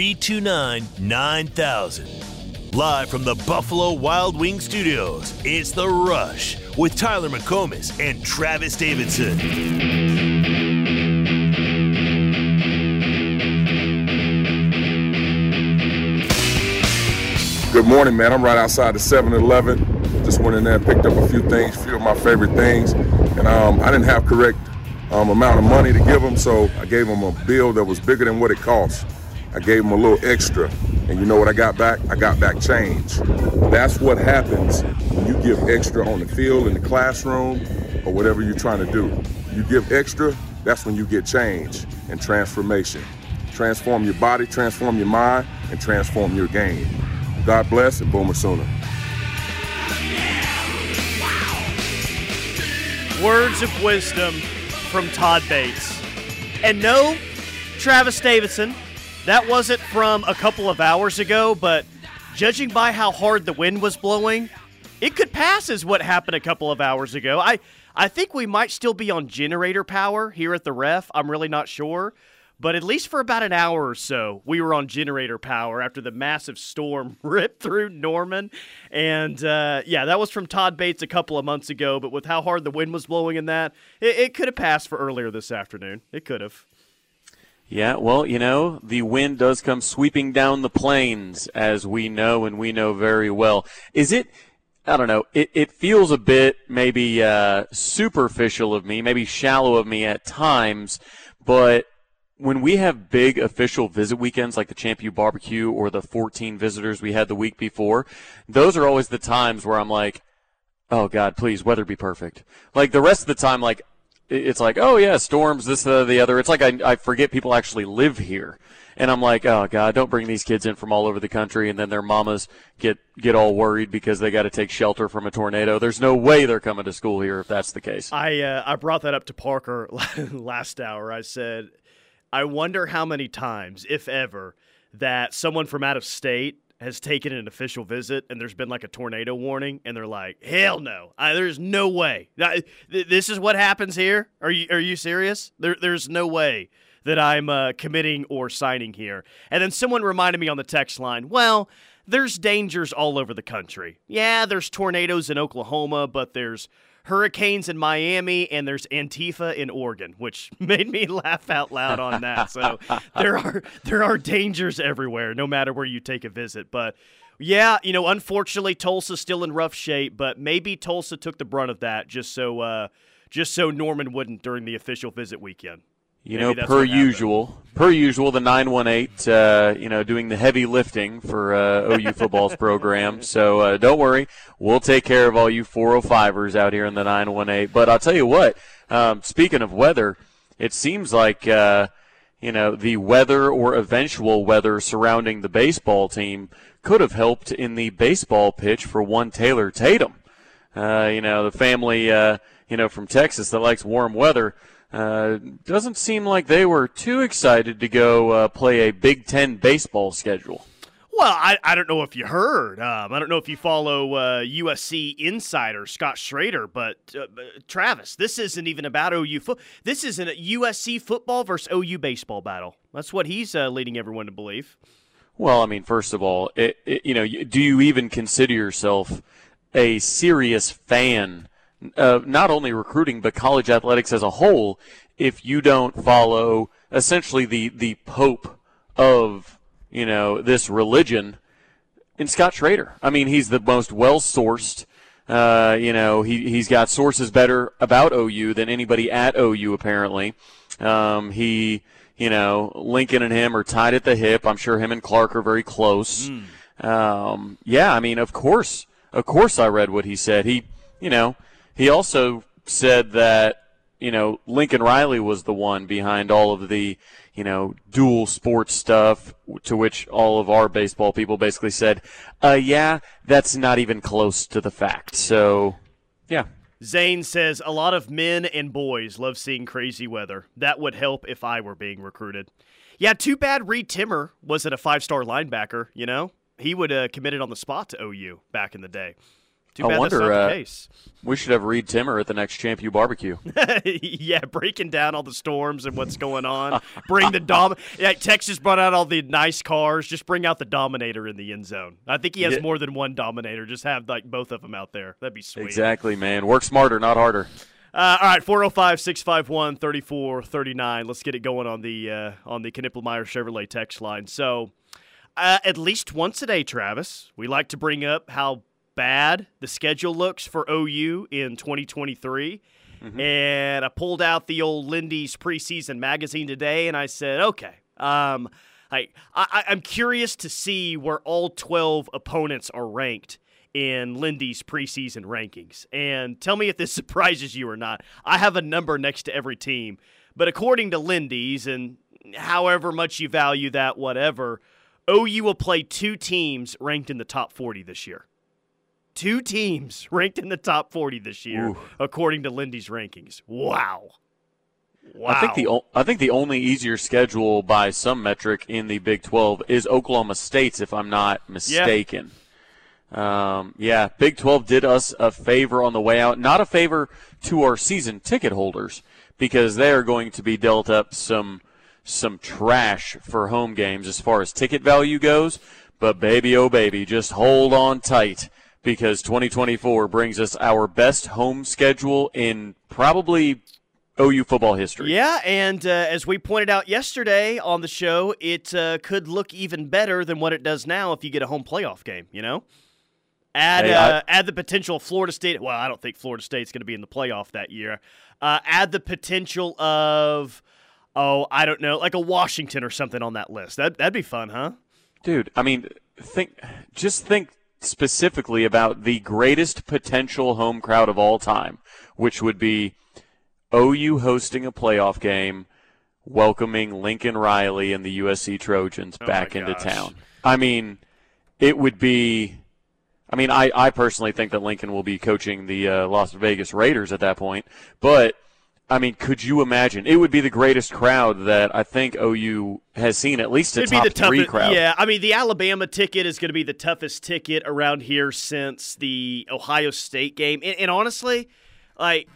329 9000. Live from the Buffalo Wild Wing Studios, it's The Rush with Tyler McComas and Travis Davidson. Good morning, man. I'm right outside the 7-Eleven. Just went in there and picked up a few things, a few of my favorite things. And um, I didn't have correct um, amount of money to give them, so I gave them a bill that was bigger than what it cost. I gave them a little extra. And you know what I got back? I got back change. That's what happens when you give extra on the field, in the classroom, or whatever you're trying to do. You give extra, that's when you get change and transformation. Transform your body, transform your mind, and transform your game. God bless and Boomer Sooner. Words of wisdom from Todd Bates. And no, Travis Davidson, that wasn't from a couple of hours ago, but judging by how hard the wind was blowing, it could pass as what happened a couple of hours ago. I, I think we might still be on generator power here at the ref. I'm really not sure. But at least for about an hour or so, we were on generator power after the massive storm ripped through Norman. And uh, yeah, that was from Todd Bates a couple of months ago. But with how hard the wind was blowing in that, it, it could have passed for earlier this afternoon. It could have. Yeah, well, you know, the wind does come sweeping down the plains, as we know and we know very well. Is it? I don't know. It, it feels a bit maybe uh, superficial of me, maybe shallow of me at times, but when we have big official visit weekends like the Champ U barbecue or the 14 visitors we had the week before, those are always the times where I'm like, oh God, please, weather be perfect. Like the rest of the time, like it's like, oh yeah, storms, this, uh, the other. It's like I, I forget people actually live here. And I'm like, oh God, don't bring these kids in from all over the country, and then their mamas get get all worried because they got to take shelter from a tornado. There's no way they're coming to school here if that's the case. I uh, I brought that up to Parker last hour. I said, I wonder how many times, if ever, that someone from out of state has taken an official visit and there's been like a tornado warning and they're like, "Hell no! I, there's no way. I, th- this is what happens here. Are you are you serious? There, there's no way that I'm uh, committing or signing here." And then someone reminded me on the text line, "Well." There's dangers all over the country. Yeah, there's tornadoes in Oklahoma, but there's hurricanes in Miami and there's Antifa in Oregon, which made me laugh out loud on that. So there are there are dangers everywhere, no matter where you take a visit. But yeah, you know, unfortunately, Tulsa's still in rough shape, but maybe Tulsa took the brunt of that just so uh, just so Norman wouldn't during the official visit weekend. You Maybe know, per usual, per usual, the 918, uh, you know, doing the heavy lifting for uh, OU football's program. So uh, don't worry, we'll take care of all you 405ers out here in the 918. But I'll tell you what, um, speaking of weather, it seems like, uh, you know, the weather or eventual weather surrounding the baseball team could have helped in the baseball pitch for one Taylor Tatum. Uh, you know, the family, uh, you know, from Texas that likes warm weather uh, doesn't seem like they were too excited to go uh, play a Big Ten baseball schedule. Well, I, I don't know if you heard. Um, I don't know if you follow uh, USC insider Scott Schrader, but uh, Travis, this isn't even about OU foot. This is a USC football versus OU baseball battle. That's what he's uh, leading everyone to believe. Well, I mean, first of all, it, it, you know, do you even consider yourself a serious fan uh, not only recruiting but college athletics as a whole if you don't follow essentially the the pope of you know this religion in Scott Schrader. I mean, he's the most well sourced. Uh, you know, he he's got sources better about OU than anybody at OU apparently. Um, he, you know, Lincoln and him are tied at the hip. I'm sure him and Clark are very close. Mm. Um, yeah, I mean, of course, of course, I read what he said. He, you know, he also said that you know Lincoln Riley was the one behind all of the you know dual sports stuff. To which all of our baseball people basically said, uh, "Yeah, that's not even close to the fact." So, yeah. Zane says a lot of men and boys love seeing crazy weather. That would help if I were being recruited. Yeah, too bad Reed Timmer wasn't a five star linebacker, you know? He would have committed on the spot to OU back in the day. Too bad I wonder. uh, we should have Reed Timmer at the next Champ U barbecue. yeah, breaking down all the storms and what's going on. Bring the dom. Yeah, Texas brought out all the nice cars. Just bring out the Dominator in the end zone. I think he has Yeah. more than one Dominator. Just have like both of them out there. That'd be sweet. exactly, man. Work smarter, not harder. Uh, all right, 405 651 3439. Let's get it going on the uh, on the Knippelmeyer Chevrolet text line. So, uh, at least once a day, Travis, we like to bring up how bad the schedule looks for OU in 2023. And I pulled out the old Lindy's preseason magazine today and I said, okay, um, I, I, I'm curious to see where all 12 opponents are ranked in Lindy's preseason rankings. And tell me if this surprises you or not. I have a number next to every team, but according to Lindy's, and however much you value that, whatever, OU will play two teams ranked in the top 40 this year. Two teams ranked in the top 40 this year, Ooh. according to Lindy's rankings. Wow. Wow. I think the o- I think the only easier schedule by some metric in the Big 12 is Oklahoma State's, if I'm not mistaken. Um, yeah, Big 12 did us a favor on the way out, not a favor to our season ticket holders because they are going to be dealt up some some trash for home games as far as ticket value goes. But baby, oh baby, just hold on tight because 2024 brings us our best home schedule in probably OU football history. Yeah, and uh, as we pointed out yesterday on the show, it uh, could look even better than what it does now if you get a home playoff game. You know, add Hey, I- uh, add the potential Florida State. Well, I don't think Florida State's going to be in the playoff that year. Uh, add the potential of oh, I don't know, like a Washington or something on that list. That that'd be fun, huh? Dude, I mean, think just think specifically about the greatest potential home crowd of all time, which would be OU hosting a playoff game, welcoming Lincoln Riley and the USC Trojans Oh back into town. I mean, it would be. I mean, I, I personally think that Lincoln will be coaching the uh, Las Vegas Raiders at that point, but. I mean, could you imagine? It would be the greatest crowd that I think OU has seen, at least a It'd top be the three toughest. crowd. Yeah, I mean the Alabama ticket is going to be the toughest ticket around here since the Ohio State game. And, and honestly, like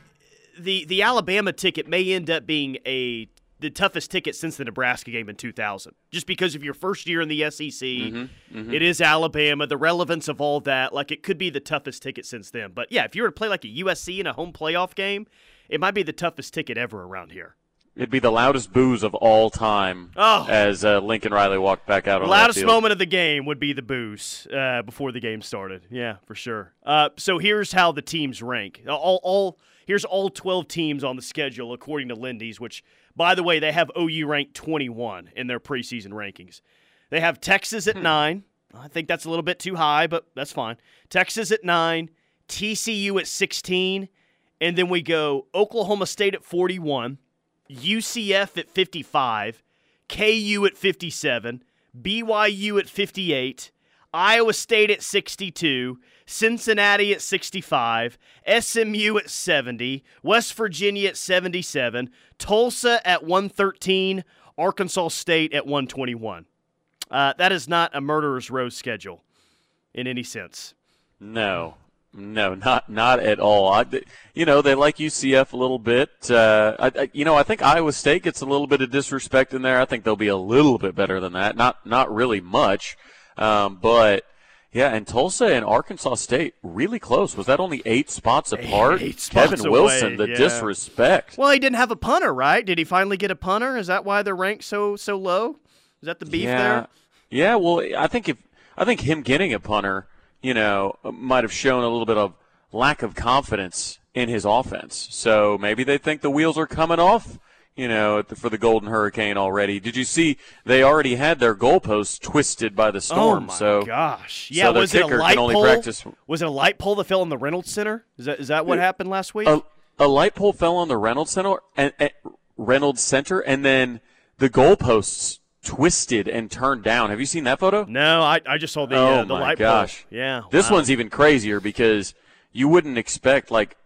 the the Alabama ticket may end up being a the toughest ticket since the Nebraska game in 2000. Just because of your first year in the SEC, Mm-hmm, it is Alabama, the relevance of all that, like it could be the toughest ticket since then. But yeah, if you were to play like a USC in a home playoff game, it might be the toughest ticket ever around here. It'd be the loudest booze of all time Oh. as uh, Lincoln Riley walked back out on loudest moment of the game would be the booze uh, before the game started. Yeah, for sure. Uh, so here's how the teams rank. All, all here's all 12 teams on the schedule according to Lindy's. Which, by the way, they have OU ranked 21 in their preseason rankings. They have Texas at nine. I think that's a little bit too high, but that's fine. Texas at nine, TCU at 16, and then we go Oklahoma State at 41, UCF at 55, KU at 57, BYU at 58, Iowa State at 62, Cincinnati at 65, SMU at 70, West Virginia at 77, Tulsa at 113, Arkansas State at 121. Uh, that is not a murderer's row schedule in any sense. No, no, not not at all. I, you know, they like UCF a little bit. Uh, I, I, you know, I think Iowa State gets a little bit of disrespect in there. I think they'll be a little bit better than that. Not not really much, um, but. Yeah, and Tulsa and Arkansas State really close. Was that only eight spots apart? Eight spots Kevin Wilson, the yeah. disrespect. Well, he didn't have a punter, right? Did he finally get a punter? Is that why they're ranked so so low? Is that the beef yeah. there? Yeah, well, I think if I think him getting a punter, you know, might have shown a little bit of lack of confidence in his offense. So maybe they think the wheels are coming off, you know, the- for the Golden Hurricane already. Did you see they already had their goalposts twisted by the storm? oh my so gosh! so Yeah, their was it a kicker light can only pole? practice- Was it a light pole that fell in the Reynolds Center? Is that is that what happened last week? a, a light pole fell on the Reynolds Center and, and Reynolds Center, and then the goalposts twisted and turned down. Have you seen that photo? no, I, I just saw the Oh uh, the my light gosh. pole. Yeah, This wow. one's even crazier because you wouldn't expect like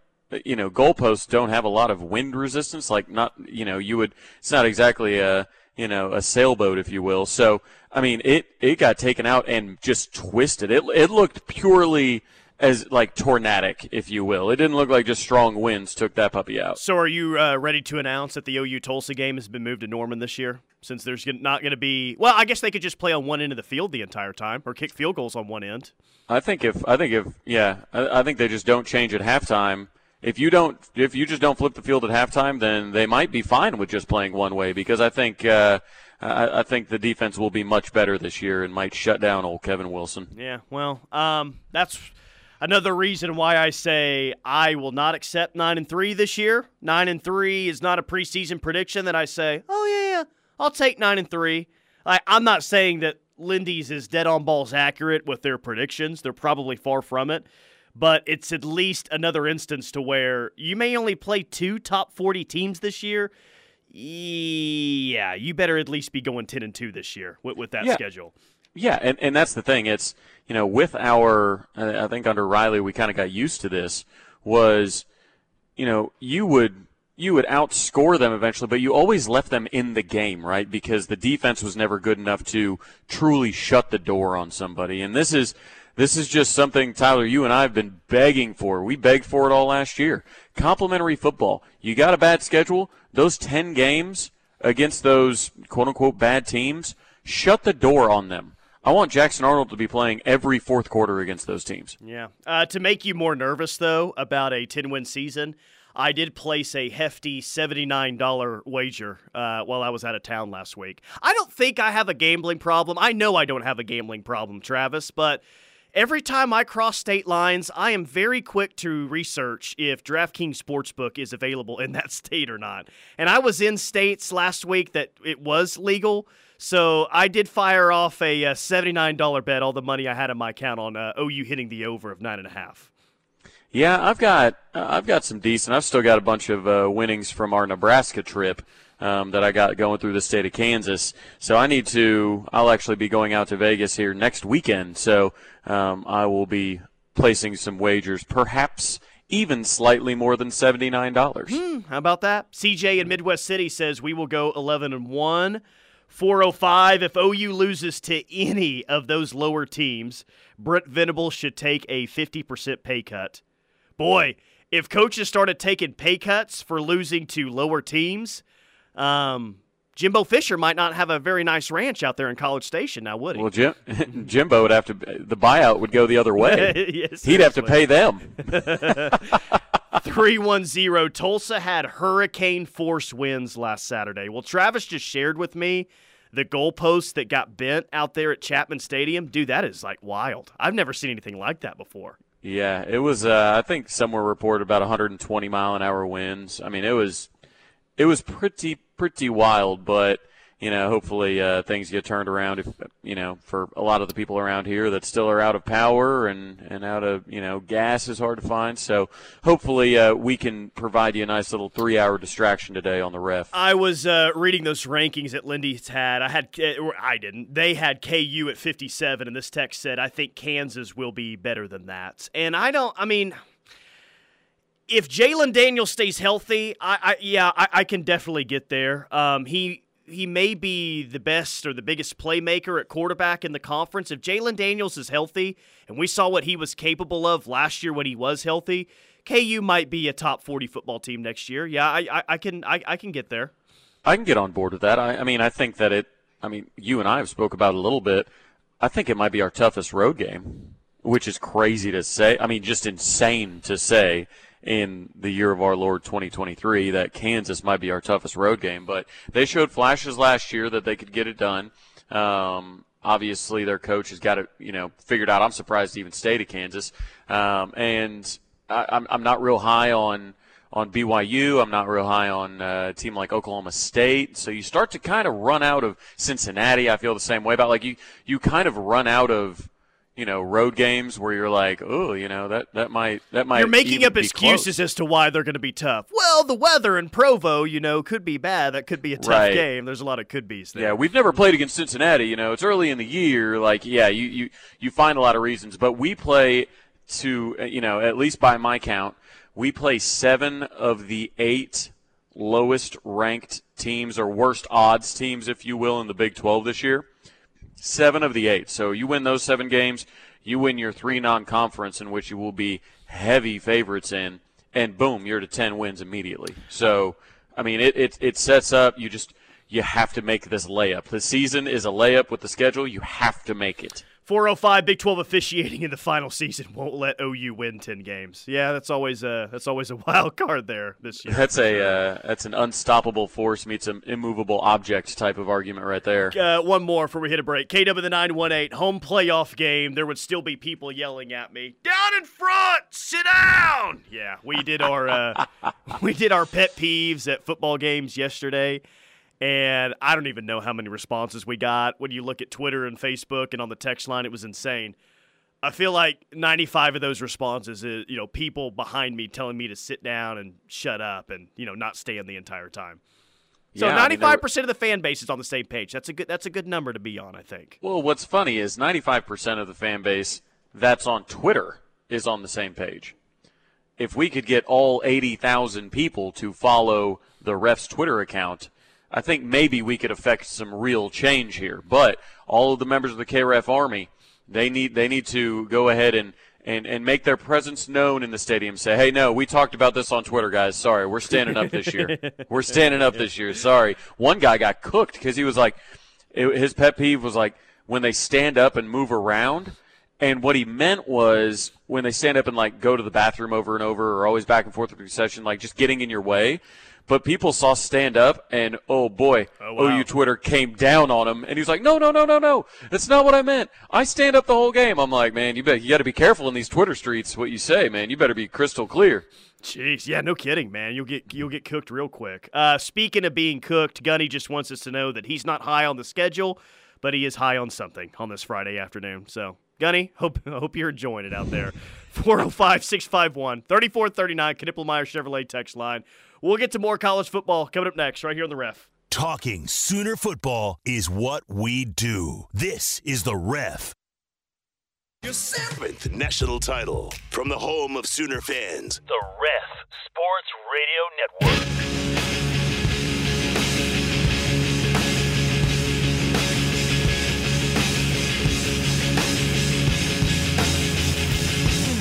you know goalposts don't have a lot of wind resistance. Like not you know you would it's not exactly a you know a sailboat if you will. So I mean it it got taken out and just twisted. It it looked purely as like tornadic, if you will. It didn't look like just strong winds took that puppy out. So, are you uh, ready to announce that the OU Tulsa game has been moved to Norman this year? Since there's not going to be, well, I guess they could just play on one end of the field the entire time, or kick field goals on one end. I think if I think if yeah, I, I think they just don't change at halftime. If you don't, if you just don't flip the field at halftime, then they might be fine with just playing one way because I think. Uh, I, I, think the defense will be much better this year and might shut down old Kevin Wilson. Yeah, well, um, that's another reason why I say I will not accept nine and three this year. Nine and three is not a preseason prediction that I say, oh yeah, yeah, I'll take nine and three. I, I'm not saying that Lindy's is dead on balls accurate with their predictions. They're probably far from it. But it's at least another instance to where you may only play two top 40 teams this year. Yeah, you better at least be going 10 and 2 this year with, with that yeah. schedule. Yeah, and, and that's the thing. It's, you know, with our, I think under Riley, we kind of got used to this, was, you know, you would you would outscore them eventually, but you always left them in the game, right? Because the defense was never good enough to truly shut the door on somebody. And this is this is just something Tyler, you and I have been begging for. We begged for it all last year. Complementary football. You got a bad schedule. Those ten games against those quote unquote bad teams, shut the door on them. I want Jackson Arnold to be playing every fourth quarter against those teams. Yeah. Uh, to make you more nervous, though, about a 10 win season, I did place a hefty $79 wager uh, while I was out of town last week. I don't think I have a gambling problem. I know I don't have a gambling problem, Travis, but every time I cross state lines, I am very quick to research if DraftKings Sportsbook is available in that state or not. And I was in states last week that it was legal. So I did fire off a uh, $79 bet, all the money I had in my account on uh, OU hitting the over of nine and a half. Yeah, I've got uh, I've got some decent. I've still got a bunch of uh, winnings from our Nebraska trip um, that I got going through the state of Kansas. So I need to. I'll actually be going out to Vegas here next weekend. So um, I will be placing some wagers, perhaps even slightly more than seventy nine dollars. Hmm, how about that? CJ in Midwest City says we will go eleven and one. 405 if OU loses to any of those lower teams, Brent Venable should take a 50% pay cut boy, if coaches started taking pay cuts for losing to lower teams, um, Jimbo Fisher might not have a very nice ranch out there in College Station now, would he? Well, Jim, Jimbo would have to. The buyout would go the other way. yes, He'd have to pay them. 310 Tulsa had hurricane force winds last Saturday. Well, Travis just shared with me the goalpost that got bent out there at Chapman Stadium. Dude, that is like wild. I've never seen anything like that before. Yeah, it was. Uh, I think somewhere reported about 120 mile an hour winds. I mean, it was, it was pretty pretty wild. But you know, hopefully uh, things get turned around. If you know, for a lot of the people around here that still are out of power and and out of you know gas is hard to find. So hopefully uh, we can provide you a nice little three hour distraction today on the ref. I was uh, reading those rankings that Lindy's had. I had I didn't. They had KU at 57, and this text said I think Kansas will be better than that. And I don't. I mean if Jalon Daniel stays healthy, I, I yeah, I, I, can definitely get there. Um, he he may be the best or the biggest playmaker at quarterback in the conference. If Jalon Daniels is healthy, and we saw what he was capable of last year when he was healthy, KU might be a top forty football team next year. Yeah, I, I, I can I, I can get there. I can get on board with that. I, I mean, I think that it. I mean, you and I have spoke about a little bit. I think it might be our toughest road game, which is crazy to say. I mean, just insane to say in the year of our Lord 2023 that Kansas might be our toughest road game. But they showed flashes last year that they could get it done. Um, obviously, their coach has got it, you know, figured out. I'm surprised to even stay to Kansas. Um, and I, I'm, I'm not real high on on BYU. I'm not real high on uh, a team like Oklahoma State. So you start to kind of run out of Cincinnati. I feel the same way about like you you kind of run out of you know road games where you're like, oh, you know that that might that might. You're making up excuses close. as to why they're going to be tough. Well, the weather in Provo, you know, could be bad. That could be a tough right. game. There's a lot of could be's there. Yeah, we've never played against Cincinnati. You know, it's early in the year. Like, yeah, you you you find a lot of reasons, but we play to eh, you know at least by my count, we play seven of the eight lowest ranked teams or worst odds teams, if you will, in the Big 12 this year seven of the eight. So you win those seven games, You win your three non-conference in which you will be heavy favorites in, and boom, you're to ten wins immediately. So, I mean, it it, it sets up. You just you have to make this layup. The season is a layup with the schedule. You have to make it. 405 Big 12 officiating in the final season won't let OU win 10 games. Yeah, that's always a that's always a wild card there this year. That's a uh, that's an unstoppable force meets an immovable object type of argument right there. Uh, one more before we hit a break. KW the 918 home playoff game. There would still be people yelling at me, "Down in front, sit down." Yeah, we did our uh, we did our pet peeves at football games yesterday. And I don't even know how many responses we got. When you look at Twitter and Facebook and on the text line, it was insane. I feel like 95 of those responses is, you know, people behind me telling me to sit down and shut up and, you know, not stand the entire time. So Yeah, 95% mean, there- of the fan base is on the same page. That's a good that's a good number to be on, I think. Well, what's funny is 95% of the fan base that's on Twitter is on the same page. If we could get all 80,000 people to follow the ref's Twitter account, I think maybe we could affect some real change here. But all of the members of the KRF Army, they need they need to go ahead and and, and make their presence known in the stadium. Say, hey, no, we talked about this on Twitter, guys. Sorry, we're standing up this year. we're standing up this year. Sorry. One guy got cooked because he was like, it, his pet peeve was like when they stand up and move around. And what he meant was when they stand up and like go to the bathroom over and over or always back and forth with the session, like just getting in your way. But people saw stand up and oh boy, Oh, wow. OU Twitter came down on him and he was like, no, no, no, no, no. That's not what I meant. I stand up the whole game. I'm like, man, you bet you got to be careful in these Twitter streets. What you say, man. You better be crystal clear. Jeez, yeah, no kidding, man. You'll get you'll get cooked real quick. Uh, speaking of being cooked, Gunny just wants us to know that he's not high on the schedule, but he is high on something on this Friday afternoon. So, Gunny, hope hope you're enjoying it out there. 405-651-3439, Knippelmeyer Chevrolet text line. We'll get to more college football coming up next, right here on the ref. Talking Sooner football is what we do. This is the ref. Your seventh national title from the home of Sooner fans. The Ref Sports Radio Network.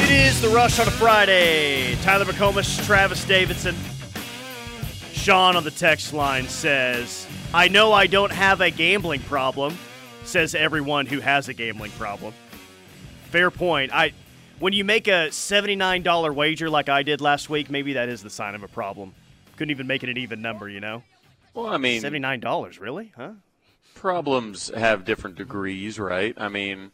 It is the rush on a Friday. Tyler McComas, Travis Davidson. Sean on the text line says, I know I don't have a gambling problem, says everyone who has a gambling problem. Fair point. I when you make a $79 wager like I did last week, maybe that is the sign of a problem. Couldn't even make it an even number, you know? Well, I mean, $79, really? Huh? problems have different degrees, right? I mean,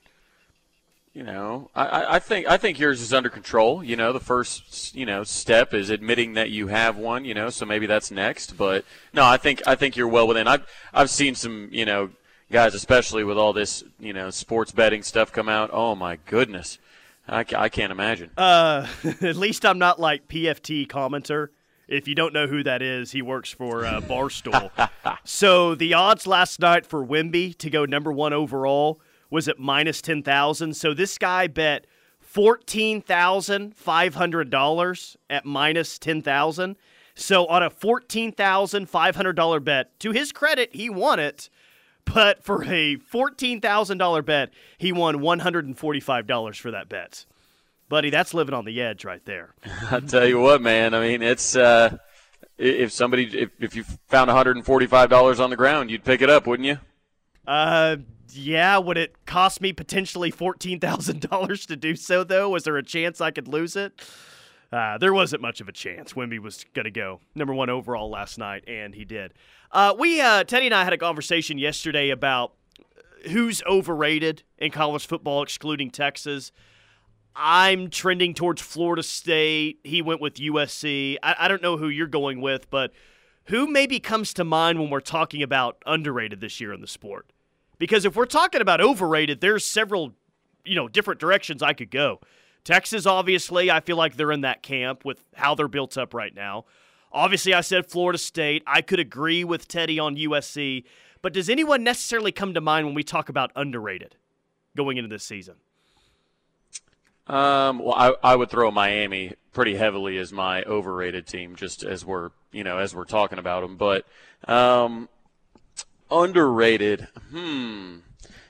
you know, I- I, think I think yours is under control. You know, the first you know step is admitting that you have one. You know, so maybe that's next. But no, I think I think you're well within. I've I've seen some you know guys, especially with all this you know sports betting stuff come out. Oh my goodness, I, I can't imagine. Uh, at least I'm not like PFT commenter. If you don't know who that is, he works for uh, Barstool. so the odds last night for Wemby to go number one overall was at minus ten thousand. So this guy bet fourteen thousand five hundred dollars at minus ten thousand. So on a fourteen thousand five hundred dollar bet, to his credit, he won it. But for a fourteen thousand dollar bet, he won one hundred and forty five dollars for that bet. Buddy, that's living on the edge right there. I tell you what, man. I mean, it's uh, if somebody if if you found 145 dollars on the ground, you'd pick it up, wouldn't you? Uh, yeah. Would it cost me potentially fourteen thousand dollars to do so? Though, was there a chance I could lose it? Uh, there wasn't much of a chance. Wemby was going to go number one overall last night, and he did. Uh, we uh, Teddy and I had a conversation yesterday about who's overrated in college football, excluding Texas. I'm trending towards Florida State. He went with USC. I, I don't know who you're going with, but who maybe comes to mind when we're talking about underrated this year in the sport? Because if we're talking about overrated, there's several, you know, different directions I could go. Texas, obviously, I feel like they're in that camp with how they're built up right now. Obviously, I said Florida State. I could agree with Teddy on USC. But does anyone necessarily come to mind when we talk about underrated going into this season? Um, well, I, I would throw Miami pretty heavily as my overrated team, just as we're you know as we're talking about them. But um, underrated, hmm.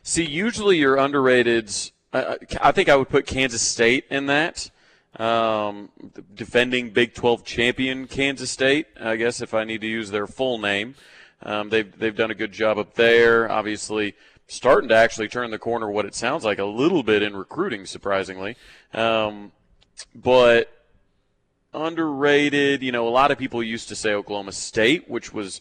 See, usually your underrateds I, I think I would put Kansas State in that. Um, defending Big 12 champion Kansas State, I guess if I need to use their full name. Um, they've they've done a good job up there. Obviously, starting to actually turn the corner. What it sounds like a little bit in recruiting, surprisingly. Um, but underrated. You know, a lot of people used to say Oklahoma State, which was,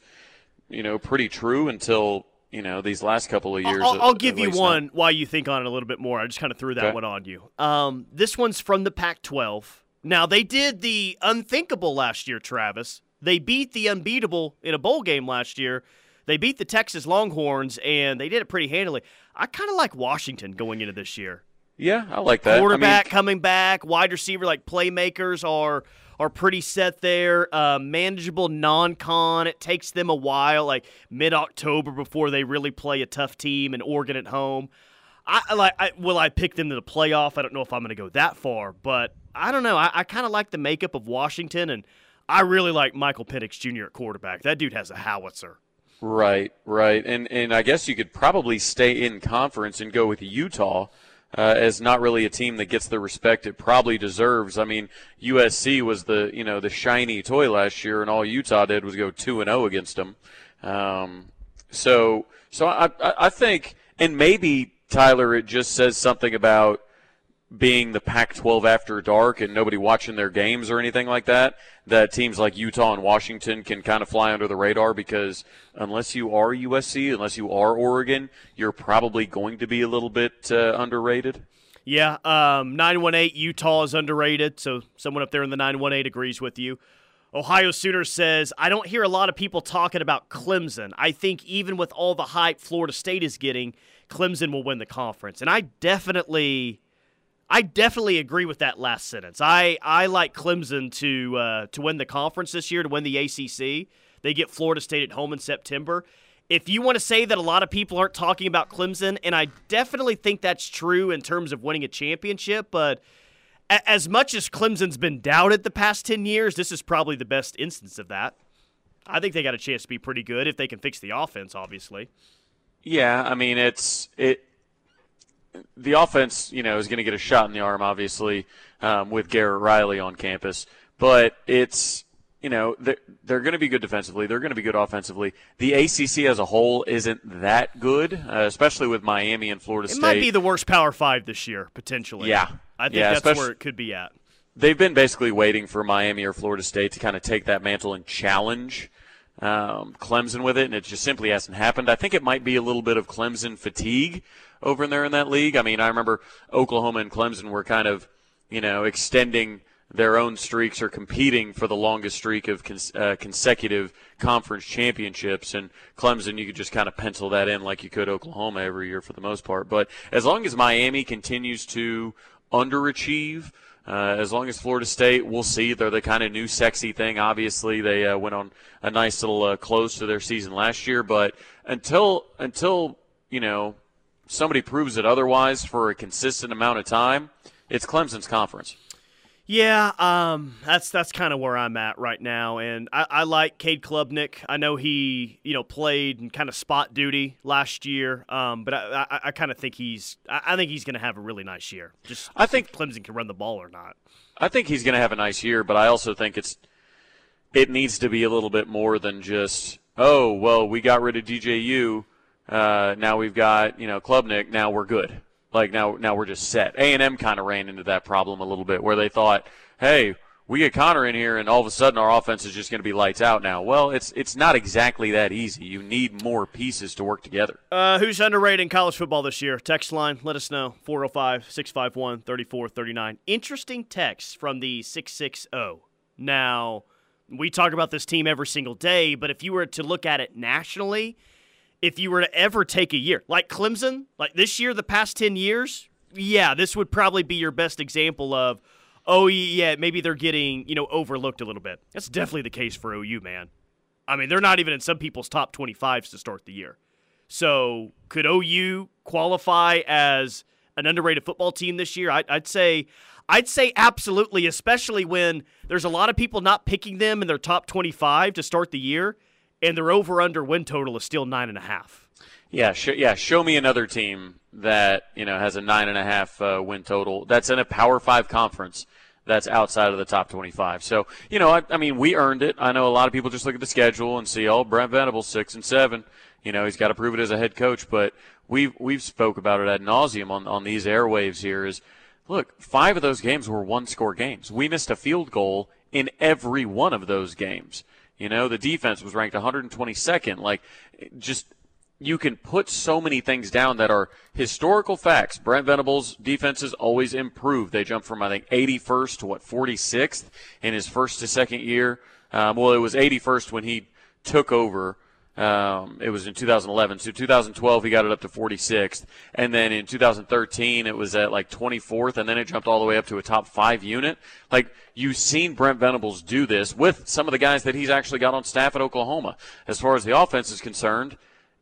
you know, pretty true until you know these last couple of years. I'll, I'll at, give at you one while you think on it a little bit more. I just kind of threw that Okay. one on you. Um, this one's from the Pac-12. Now they did the unthinkable last year, Travis. They beat the unbeatable in a bowl game last year. They beat the Texas Longhorns, and they did it pretty handily. I kind of like Washington going into this year. Yeah, I like that. I mean, Quarterback coming back, wide receiver like playmakers are are pretty set there. Uh, manageable non-con. It takes them a while, like mid-October, before they really play a tough team and Oregon at home. I I like. I, will I pick them to the playoff? I don't know if I'm going to go that far, but I don't know. I, I kind of like the makeup of Washington, and I really like Michael Penix Jr. at quarterback. That dude has a howitzer. Right, right, and and I guess you could probably stay in conference and go with Utah uh, as not really a team that gets the respect it probably deserves. I mean, USC was the you know the shiny toy last year, and all Utah did was go two and zero against them. Um, so so I I think, and maybe Tyler, it just says something about being the Pac-12 after dark and nobody watching their games or anything like that, that teams like Utah and Washington can kind of fly under the radar because unless you are USC, unless you are Oregon, you're probably going to be a little bit uh, underrated. Yeah, um, 918 Utah is underrated, so someone up there in the 918 agrees with you. Ohio Sooners says, I don't hear a lot of people talking about Clemson. I think even with all the hype Florida State is getting, Clemson will win the conference. And I definitely I definitely agree with that last sentence. I, I like Clemson to uh, to win the conference this year, to win the ACC. They get Florida State at home in September. If you want to say that a lot of people aren't talking about Clemson, and I definitely think that's true in terms of winning a championship, but a- as much as Clemson's been doubted the past 10 years, this is probably the best instance of that. I think they got a chance to be pretty good if they can fix the offense, obviously. Yeah, I mean it's it. The offense, you know, is going to get a shot in the arm, obviously, um, with Garrett Riley on campus. But it's you know they're, they're going to be good defensively. They're going to be good offensively. The ACC as a whole isn't that good, uh, especially with Miami and Florida State. It might be the worst Power Five this year, potentially. Yeah. I think Yeah, that's where it could be at. they've been basically waiting for Miami or Florida State to kind of take that mantle and challenge um, Clemson with it, and it just simply hasn't happened. I think it might be a little bit of Clemson fatigue over there in that league. I mean, I remember Oklahoma and Clemson were kind of, you know, extending their own streaks or competing for the longest streak of cons- uh, consecutive conference championships. And Clemson, you could just kind of pencil that in like you could Oklahoma every year for the most part. But as long as Miami continues to underachieve, uh, as long as Florida State, we'll see. They're the kind of new sexy thing. Obviously, they uh, went on a nice little uh, close to their season last year. But until until you know somebody proves it otherwise for a consistent amount of time, it's Clemson's conference. Yeah, um, that's that's kind of where I'm at right now, and I, I like Cade Klubnik. I know he, you know, played and kind of spot duty last year, um, but I, I, I kind of think he's, I, I think he's going to have a really nice year. Just I think- Clemson can run the ball or not. I think he's going to have a nice year, but I also think it's it needs to be a little bit more than just oh well we got rid of DJU, uh, now we've got you know Klubnik, now we're good. Like now now we're just set. A and M kind of ran into that problem a little bit where they thought, hey. We get Conner in here, and all of a sudden our offense is just going to be lights out now. Well, it's it's not exactly that easy. You need more pieces to work together. Uh, who's underrated in college football this year? Text line, let us know. 405 651 3439. Interesting text from the 660. Now, we talk about this team every single day, but if you were to look at it nationally, if you were to ever take a year, like Clemson, like this year, the past 10 years, yeah, this would probably be your best example of, oh, yeah, maybe they're getting, you know, overlooked a little bit. That's definitely the case for OU, man. I mean, they're not even in some people's top 25s to start the year. So could OU qualify as an underrated football team this year? I, I'd say, I'd say absolutely, especially when there's a lot of people not picking them in their top 25 to start the year, and their over/under win total is still nine and a half. Yeah, sh- yeah. Show me another team that you know has a nine and a half uh, win total. That's in a Power Five conference. That's outside of the top 25. So you know, I, I mean, we earned it. I know a lot of people just look at the schedule and see, oh, Brent Venables six and seven. You know, he's got to prove it as a head coach. But we've we've spoke about it ad nauseum on on these airwaves. Here is, look, five of those games were one score games. We missed a field goal in every one of those games. You know, the defense was ranked 122nd. Like, just you can put so many things down that are historical facts. Brent Venables' defenses always improve. They jumped from I think 81st to what 46th in his first to second year. Um, well, it was 81st when he took over. Um, it was in 2011. So 2012 he got it up to 46th, and then in 2013 it was at like 24th, and then it jumped all the way up to a top five unit. Like you've seen Brent Venables do this with some of the guys that he's actually got on staff at Oklahoma. As far as the offense is concerned,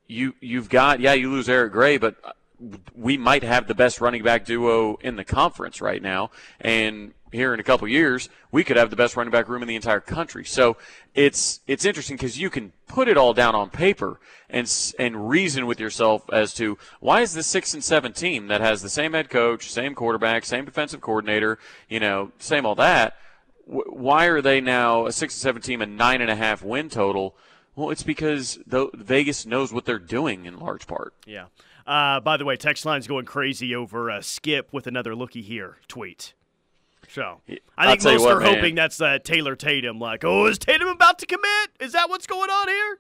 you you've got yeah you lose Eric Gray, but we might have the best running back duo in the conference right now, and here in a couple years we could have the best running back room in the entire country. So it's it's interesting because you can put it all down on paper and and reason with yourself as to why is the six and seven team that has the same head coach, same quarterback, same defensive coordinator, you know, same all that. Why are they now a six and seven team and nine and a half win total? Well, it's because the, Vegas knows what they're doing in large part. Yeah. Uh, by the way, text line's going crazy over uh, Skip with another looky here tweet. So I think most what, are man. hoping that's uh, Taylor Tatum. Like, oh, is Tatum about to commit? Is that what's going on here?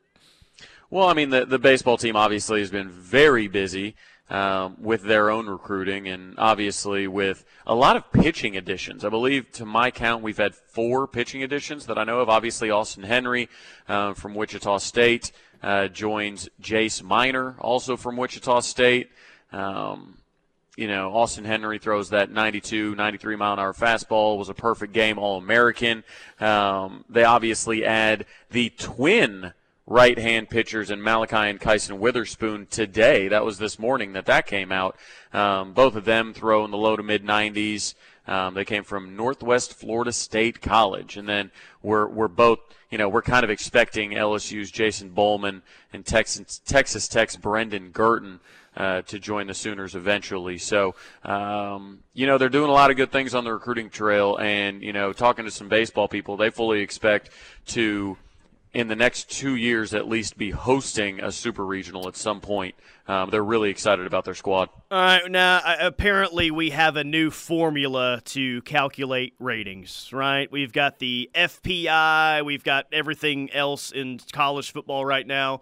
Well, I mean, the the baseball team obviously has been very busy um, with their own recruiting and obviously with a lot of pitching additions. I believe, to my count, we've had four pitching additions that I know of. Obviously, Austin Henry uh, from Wichita State uh, joins Jace Miner, also from Wichita State. Um, you know, Austin Henry throws that 92, 93 mile an hour fastball. It was a perfect game, All American. Um, they obviously add the twin right hand pitchers in Malachi and Kyson Witherspoon today. That was this morning that that came out. Um, both of them throw in the low to mid 90s. Um, they came from Northwest Florida State College, and then we're we're both you know we're kind of expecting LSU's Jason Bowman and Texas Texas Tech's Brendan Girton. Uh, to join the Sooners eventually. So, um, you know, they're doing a lot of good things on the recruiting trail. And, you know, talking to some baseball people, they fully expect to in the next two years at least be hosting a super regional at some point. Um, they're really excited about their squad. All right, now uh, apparently we have a new formula to calculate ratings, right? We've got the FPI, we've got everything else in college football right now.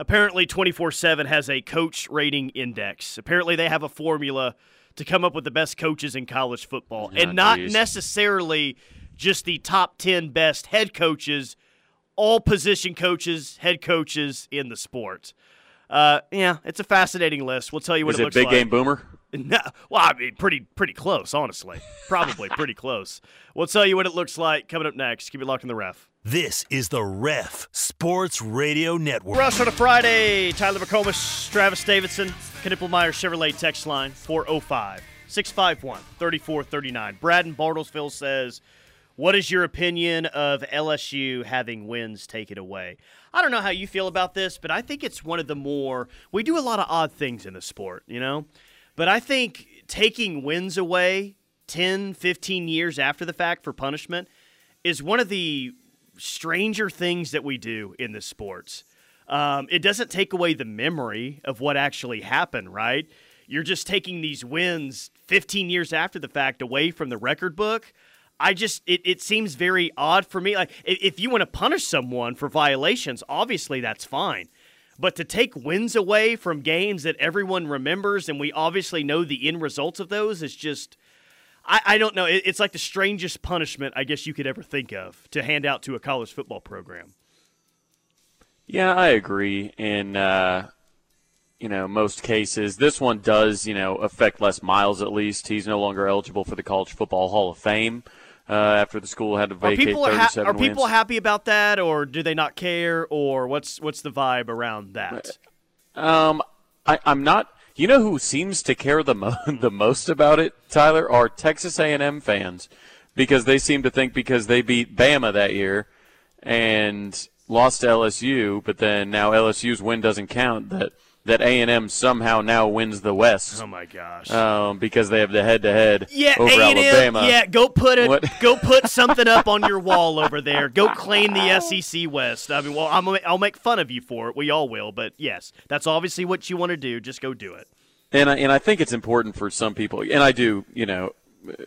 Apparently, 24 7 has a coach rating index. Apparently, they have a formula to come up with the best coaches in college football, oh, and not geez. necessarily just the top 10 best head coaches all position coaches, head coaches in the sport. Uh, yeah, it's a fascinating list. We'll tell you what Is it, it looks big like. game boomer? No, well, I mean, pretty pretty close, honestly. Probably pretty close. We'll tell you what it looks like coming up next. Keep it locked in the ref. This is the Ref Sports Radio Network. Rush on a Friday. Tyler McComas, Travis Davidson, Knippelmeyer Chevrolet text line 405 651 3439. Brad in Bartlesville says, what is your opinion of LSU having wins taken away? I don't know how you feel about this, but I think it's one of the more. We do a lot of odd things in the sport, you know? But I think taking wins away 10, 15 years after the fact for punishment is one of the stranger things that we do in the sports. Um, it doesn't take away the memory of what actually happened, right? You're just taking these wins 15 years after the fact away from the record book. I just it, it seems very odd for me. Like if you want to punish someone for violations, obviously that's fine. But to take wins away from games that everyone remembers and we obviously know the end results of those is just I, I don't know. It, it's like the strangest punishment I guess you could ever think of to hand out to a college football program. Yeah, I agree. In uh, you know most cases, this one does you know affect Les Miles at least. He's no longer eligible for the College Football Hall of Fame uh, after the school had to vacate are people 37 ha- Are people happy about that, or do they not care, or what's what's the vibe around that? Um, I, I'm not. You know who seems to care the mo- the most about it, Tyler, are Texas A&M fans, because they seem to think because they beat Bama that year and lost to LSU, but then now LSU's win doesn't count that that A&M somehow now wins the West. Oh my gosh! Um, because they have the head-to-head yeah, over A&M, Alabama. Yeah, go put it. Go put something up on your wall over there. Go claim the SEC West. I mean, well, I'm, I'll make fun of you for it. We all will, but yes, that's obviously what you want to do. Just go do it. And I, and I think it's important for some people, and I do, you know,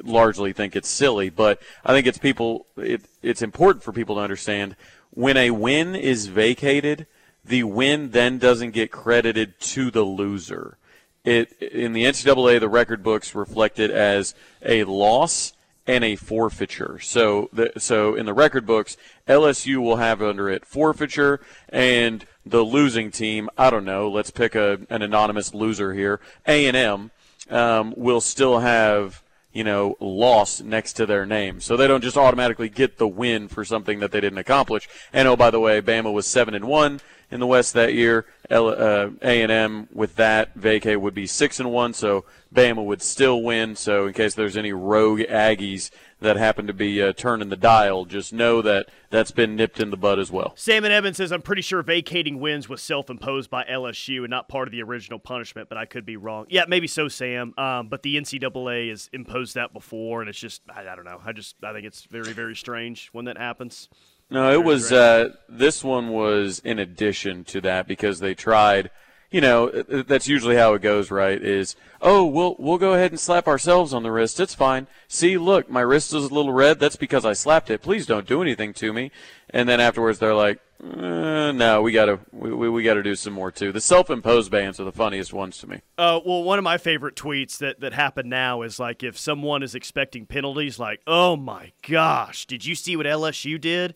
largely think it's silly, but I think it's people. It, it's important for people to understand when a win is vacated, the win then doesn't get credited to the loser. It in the NCAA, the record books reflect it as a loss and a forfeiture. So, the, so in the record books, LSU will have under it forfeiture, and the losing team, I don't know, let's pick a, an anonymous loser here, A and M, um, will still have you know, loss next to their name. So they don't just automatically get the win for something that they didn't accomplish. And oh, by the way, Bama was seven and one in the West that year. Uh, A and M with that vacay would be six and one, so Bama would still win. So in case there's any rogue Aggies that happen to be uh, turning the dial, just know that that's been nipped in the bud as well. Sam and Evans says, I'm pretty sure vacating wins was self imposed by LSU and not part of the original punishment, but I could be wrong. Yeah, maybe so, Sam. Um, but the NCAA has imposed that before, and it's just, I, I, don't know. I just, I think it's very, very strange when that happens. No, it was, uh, this one was in addition to that because they tried you know, that's usually how it goes, right? Is oh, we'll we'll go ahead and slap ourselves on the wrist. It's fine. See, look, my wrist is a little red. That's because I slapped it. Please don't do anything to me. And then afterwards, they're like, uh, no, we gotta we, we, we gotta do some more too. The self-imposed bans are the funniest ones to me. Uh, well, one of my favorite tweets that that happen now is like if someone is expecting penalties, like, oh my gosh, did you see what LSU did?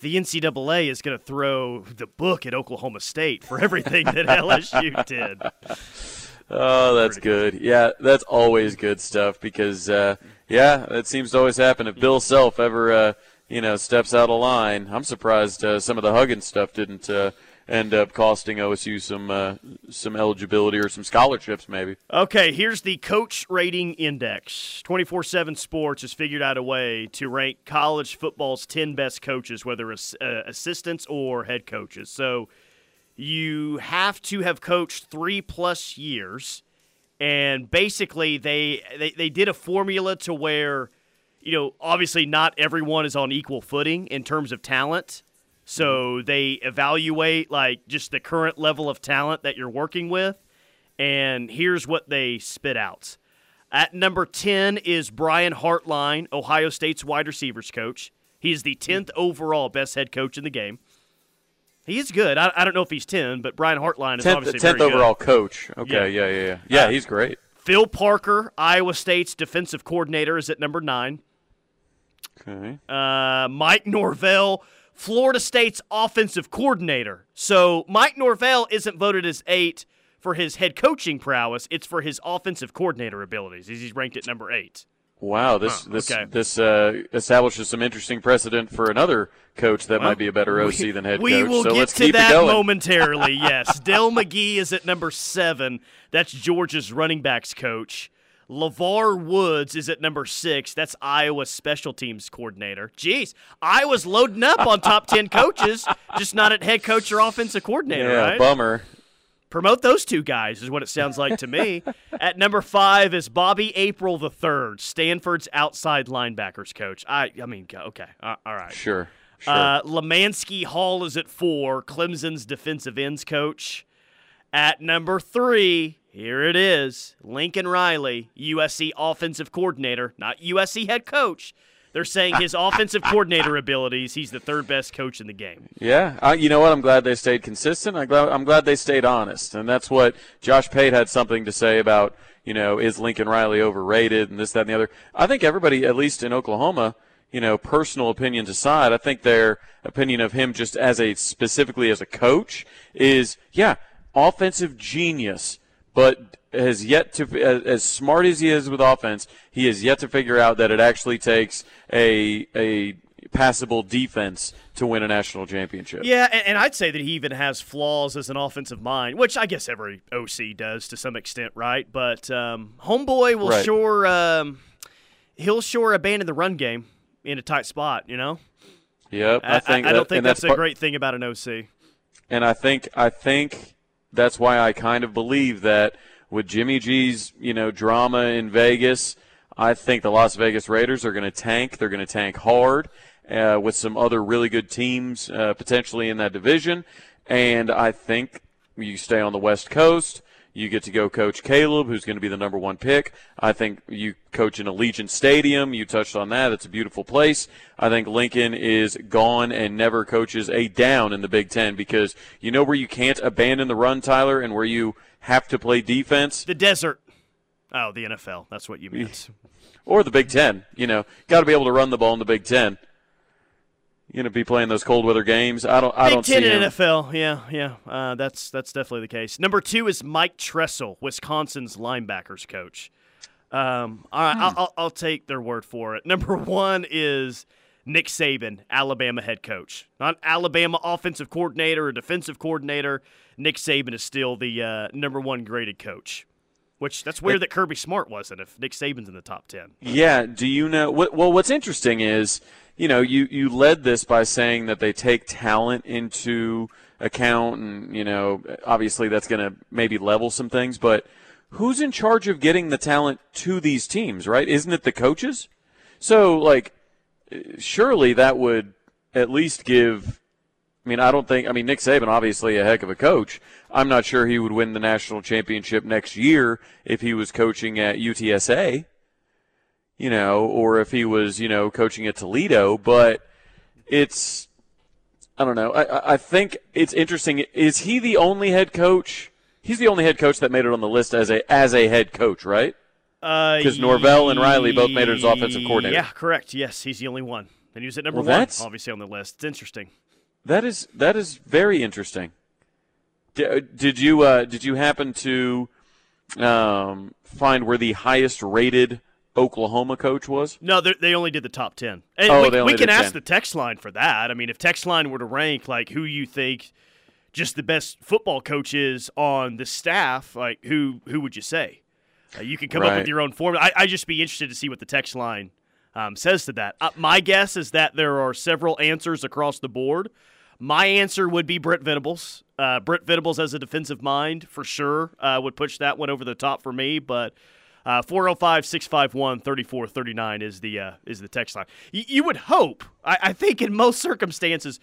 The NCAA is going to throw the book at Oklahoma State for everything that LSU did. Oh, that's good. Yeah, that's always good stuff because, uh, yeah, that seems to always happen. If Bill Self ever, uh, you know, steps out of line, I'm surprised uh, some of the Huggins stuff didn't uh, end up costing OSU some uh, some eligibility or some scholarships, maybe. Okay, here's the coach rating index. 24/7 Sports has figured out a way to rank college football's 10 best coaches, whether as, uh, assistants or head coaches. So you have to have coached three plus years, and basically they they, they did a formula to where. You know, obviously, not everyone is on equal footing in terms of talent so they evaluate like just the current level of talent that you're working with, and here's what they spit out. At number 10 is Brian Hartline, Ohio State's wide receivers coach. He is the 10th overall best head coach in the game. He is good. I, I don't know if he's 10, but Brian Hartline is 10th, obviously 10th overall coach. Okay, yeah, yeah, yeah. Yeah, yeah uh, he's great. Phil Parker, Iowa State's defensive coordinator, is at number 9. Okay. Uh, Mike Norvell, Florida State's offensive coordinator. So Mike Norvell isn't voted as eight for his head coaching prowess; it's for his offensive coordinator abilities. He's ranked at number eight. Wow, this huh, this okay. this uh, establishes some interesting precedent for another coach that well, might be a better OC we, than head we coach. We will so get to that momentarily. yes, Dell McGee is at number seven. That's Georgia's running backs coach. LeVar Woods is at number six. That's Iowa's special teams coordinator. Jeez, Iowa's loading up on top 10 coaches, just not at head coach or offensive coordinator, yeah, right? bummer. Promote those two guys, is what it sounds like to me. at number five is Bobby April the third, Stanford's outside linebackers coach. I, I mean, okay, uh, all right. Sure. Sure. Uh, Lemanski Hall is at four, Clemson's defensive ends coach. At number three, here it is Lincoln Riley, USC offensive coordinator, not USC head coach. They're saying his offensive coordinator abilities, he's the third best coach in the game. Yeah, uh, you know what? I'm glad they stayed consistent. I'm glad, I'm glad they stayed honest. And that's what Josh Pate had something to say about, you know, is Lincoln Riley overrated and this, that, and the other. I think everybody, at least in Oklahoma, you know, personal opinions aside, I think their opinion of him just as a specifically as a coach is, yeah, offensive genius but has yet to, as smart as he is with offense, he has yet to figure out that it actually takes a a passable defense to win a national championship. Yeah, and, and, I'd say that he even has flaws as an offensive mind, which I guess every OC does to some extent, right? But um, Homeboy will right. sure um, he'll sure abandon the run game in a tight spot, you know. Yep, I, I think I, I don't think that's, that's, a great thing about an OC. And I think I think that's why I kind of believe that with Jimmy G's, you know, drama in Vegas, I think the Las Vegas Raiders are going to tank. They're going to tank hard uh, with some other really good teams uh, potentially in that division. And I think you stay on the West Coast. You get to go coach Caleb, who's going to be the number one pick. I think you coach in Allegiant Stadium. You touched on that. It's a beautiful place. I think Lincoln is gone and never coaches a down in the Big Ten because you know where you can't abandon the run, Tyler, and where you have to play defense? The desert. Oh, the NFL. That's what you meant. or the Big Ten. You know, got to be able to run the ball in the Big Ten going to be playing those cold weather games. I don't. I Big don't Ten see in him. NFL. Yeah, yeah. Uh, that's that's definitely the case. Number two is Mike Tressel, Wisconsin's linebackers coach. Um, all right, I'll, I'll, I'll take their word for it. Number one is Nick Saban, Alabama head coach, not Alabama offensive coordinator or defensive coordinator. Nick Saban is still the uh, number one graded coach. Which that's weird that Kirby Smart wasn't. If Nick Saban's in the top ten. Yeah. Do you know? What, well, what's interesting is you know, you, you led this by saying that they take talent into account, and, you know, obviously that's going to maybe level some things, but who's in charge of getting the talent to these teams, right? Isn't it the coaches? So, like, surely that would at least give. I mean, I don't think. I mean, Nick Saban, obviously a heck of a coach. I'm not sure he would win the national championship next year if he was coaching at UTSA you know, or if he was, you know, coaching at Toledo. But it's, I don't know. I, I think it's interesting. Is he the only head coach? He's the only head coach that made it on the list as a as a head coach, right? Because uh, Norvell and Riley both made it as offensive coordinator. Yeah, correct. Yes, he's the only one, and he was at number well, one, obviously on the list. It's interesting. That is that is very interesting. Did, did you uh, did you happen to um, find where the highest rated Oklahoma coach was? No, they only did the top 10. And oh, we, they only we can ask 10. the text line for that. I mean, if text line were to rank like who you think just the best football coach is on the staff, like who who would you say? Uh, you can come right. up with your own formula. I I just be interested to see what the text line um, says to that. Uh, my guess is that there are several answers across the board. My answer would be Brent Venables. Uh, Brent Venables as a defensive mind for sure uh, would push that one over the top for me, but 405 651 3439 is the uh, is the text line. Y- you would hope, I-, I think in most circumstances,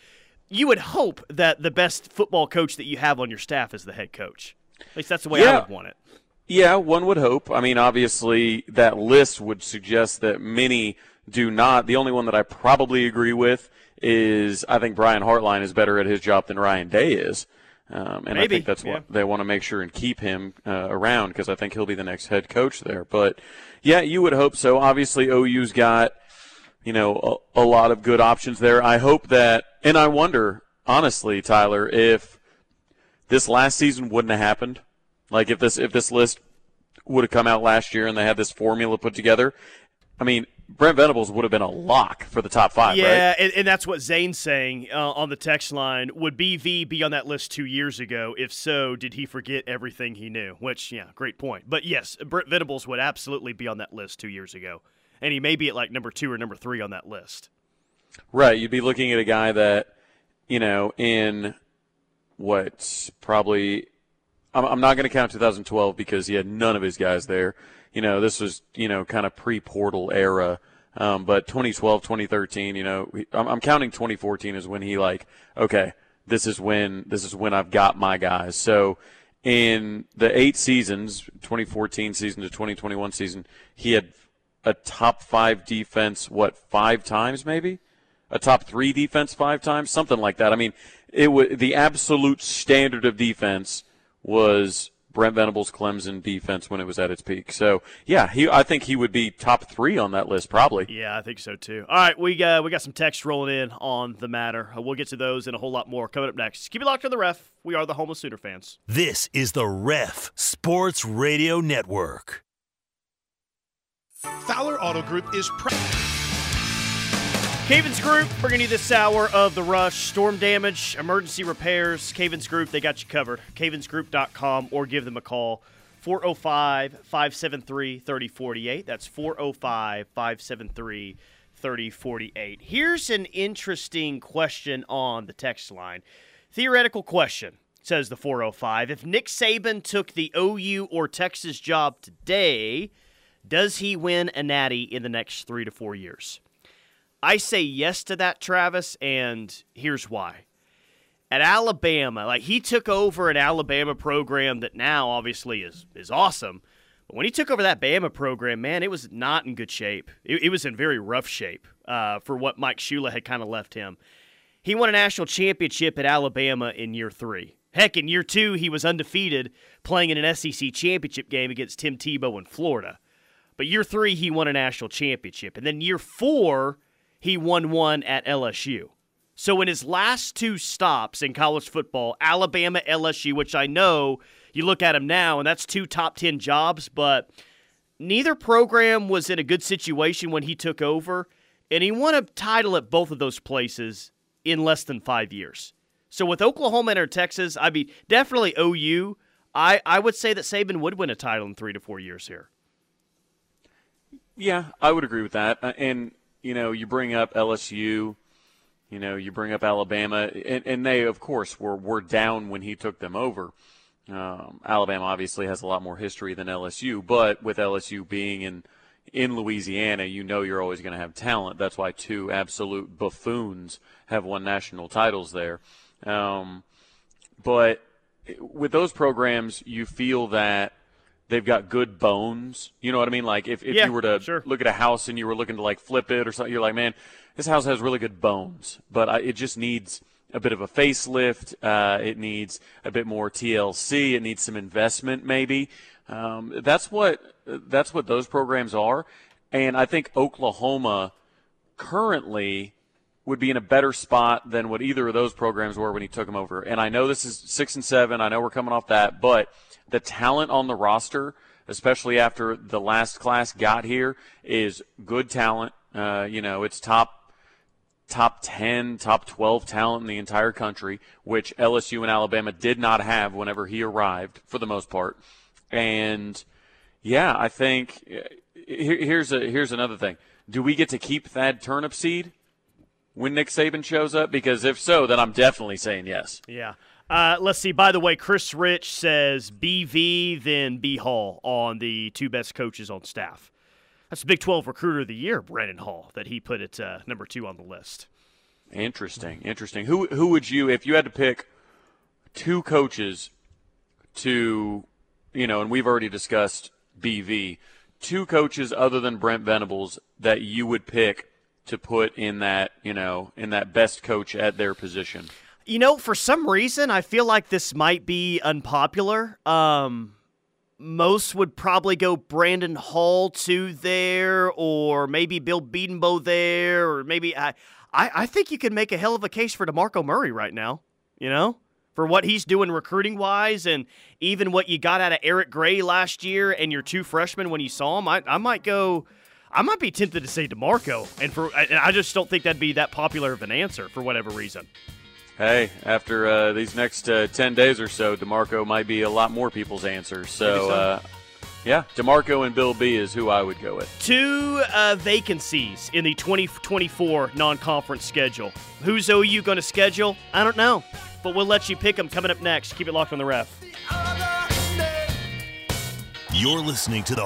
you would hope that the best football coach that you have on your staff is the head coach. At least that's the way yeah. I would want it. Yeah, one would hope. I mean, obviously, that list would suggest that many do not. The only one that I probably agree with is I think Brian Hartline is better at his job than Ryan Day is. Um, and Maybe. I think that's yeah. what they want to make sure and keep him uh, around because I think he'll be the next head coach there. But yeah, you would hope so. Obviously, OU's got you know a, a lot of good options there. I hope that, and I wonder honestly, Tyler, if this last season wouldn't have happened, like if this if this list would have come out last year and they had this formula put together. I mean, Brent Venables would have been a lock for the top five, yeah, right? and, and, that's what Zane's saying uh, on the text line. Would BV be on that list two years ago? If so, did he forget everything he knew? Which, yeah, great point. But yes, Brent Venables would absolutely be on that list two years ago. And he may be at like number two or number three on that list. Right. You'd be looking at a guy that, you know, in what, probably, I'm, I'm not going to count 2012 because he had none of his guys there you know, this was, you know, kind of pre portal era. Um, but 2012, 2013, you know, I'm, I'm counting 2014 as when he like, okay, this is when this is when I've got my guys. So in the eight seasons, 2014 season to 2021 season, he had a top five defense, what five times maybe, a top three defense five times, something like that. I mean, it was the absolute standard of defense was Brent Venables Clemson defense when it was at its peak. So yeah, he I think he would be top three on that list probably. Yeah, I think so too. All right, we got we got some text rolling in on the matter. Uh, we'll get to those and a whole lot more coming up next. Keep it locked on the ref. We are the home of Sooner fans. This is the Ref Sports Radio Network. Fowler Auto Group is proud. Cavens Group bringing you this hour of the rush. Storm damage, emergency repairs. Cavens Group, they got you covered. Cavensgroup.com or give them a call. 405 573 3048. That's 405 573 3048. Here's an interesting question on the text line. Theoretical question. says the 405. If Nick Saban took the OU or Texas job today, does he win a natty in the next three to four years? I say yes to that, Travis, and here's why. At Alabama, like he took over an Alabama program that now obviously is is awesome. But when he took over that Bama program, man, it was not in good shape. It, it was in very rough shape uh, for what Mike Shula had kind of left him. He won a national championship at Alabama in year three. Heck, in year two, he was undefeated playing in an SEC championship game against Tim Tebow in Florida. But year three, he won a national championship. And then year four, he won one at LSU. So in his last two stops in college football, Alabama, LSU, which I know you look at him now, and that's two top 10 jobs, but neither program was in a good situation when he took over. And he won a title at both of those places in less than five years. So with Oklahoma and Texas, I mean, definitely OU. I, I would say that Saban would win a title in three to four years here. Yeah, I would agree with that. Uh, and, you know, you bring up LSU, you know, you bring up Alabama, and, and they, of course, were, were down when he took them over. Um, Alabama obviously has a lot more history than LSU, but with LSU being in in Louisiana, you know you're always going to have talent. That's why two absolute buffoons have won national titles there. Um, but with those programs, you feel that they've got good bones. You know what I mean? Like if, if yeah, you were to sure. look at a house and you were looking to like flip it or something, you're like, man, this house has really good bones, but I, it just needs a bit of a facelift. Uh, it needs a bit more TLC. It needs some investment, maybe. Um, that's what that's what those programs are, and I think Oklahoma currently would be in a better spot than what either of those programs were when he took them over. And I know this is six and seven. I know we're coming off that, but the talent on the roster, especially after the last class got here, is good talent. Uh, you know, it's top top 10, top 12 talent in the entire country, which LSU and Alabama did not have whenever he arrived for the most part. And yeah, I think here's a here's another thing. Do we get to keep Thad Turnipseed when Nick Saban shows up? Because if so, then I'm definitely saying yes. Yeah. Uh, let's see. By the way, Chris Rich says BV, then B Hall on the two best coaches on staff. That's the Big 12 Recruiter of the Year, Brandon Hall, that he put at uh, number two on the list. Interesting, interesting. Who who would you, if you had to pick two coaches to, you know, and we've already discussed BV, two coaches other than Brent Venables that you would pick to put in that, you know, in that best coach at their position? You know, for some reason, I feel like this might be unpopular. Um, most would probably go Brandon Hall to there, or maybe Bill Bedenbaugh there, or maybe I, I, I think you can make a hell of a case for DeMarco Murray right now. You know, for what he's doing recruiting wise, and even what you got out of Eric Gray last year, and your two freshmen when you saw him. I, I might go. I might be tempted to say DeMarco, and for and I just don't think that'd be that popular of an answer for whatever reason. Hey, after uh, these next uh, 10 days or so, DeMarco might be a lot more people's answers. So, so. Uh, yeah, DeMarco and Bill B is who I would go with. Two uh, vacancies in the 2024 non conference schedule. Who's OU going to schedule? I don't know, but we'll let you pick them coming up next. Keep it locked on the ref. You're listening to the